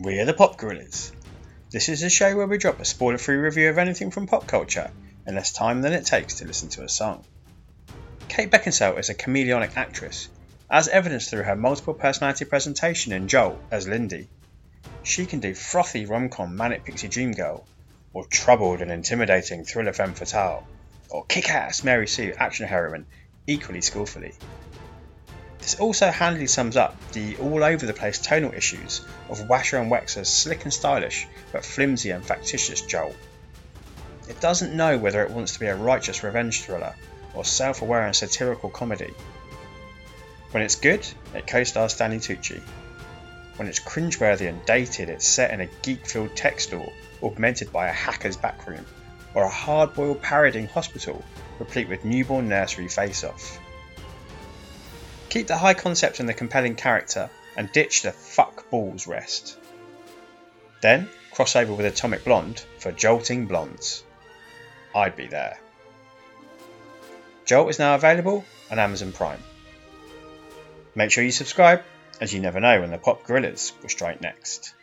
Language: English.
We are the Pop Guerrillas. This is a show where we drop a spoiler free review of anything from pop culture in less time than it takes to listen to a song. Kate Beckinsale is a chameleonic actress, as evidenced through her multiple personality presentation in Jolt as Lindy. She can do frothy rom com manic pixie dream girl, or troubled and intimidating thriller femme fatale, or kick ass Mary Sue action heroine equally skillfully. This also handily sums up the all over the place tonal issues of Wascha and Wexler's slick and stylish but flimsy and factitious Jolt. It doesn't know whether it wants to be a righteous revenge thriller or self aware and satirical comedy. When it's good, it co stars Stanley Tucci. When it's cringeworthy and dated, it's set in a geek filled tech store augmented by a hacker's backroom or a hard boiled parodying hospital replete with newborn nursery face off. Keep the high concept and the compelling character, and ditch the fuck balls rest. Then cross over with Atomic Blonde for Jolting Blondes. I'd be there. Jolt is now available on Amazon Prime. Make sure you subscribe, as you never know when the Pop Guerrillas will strike next.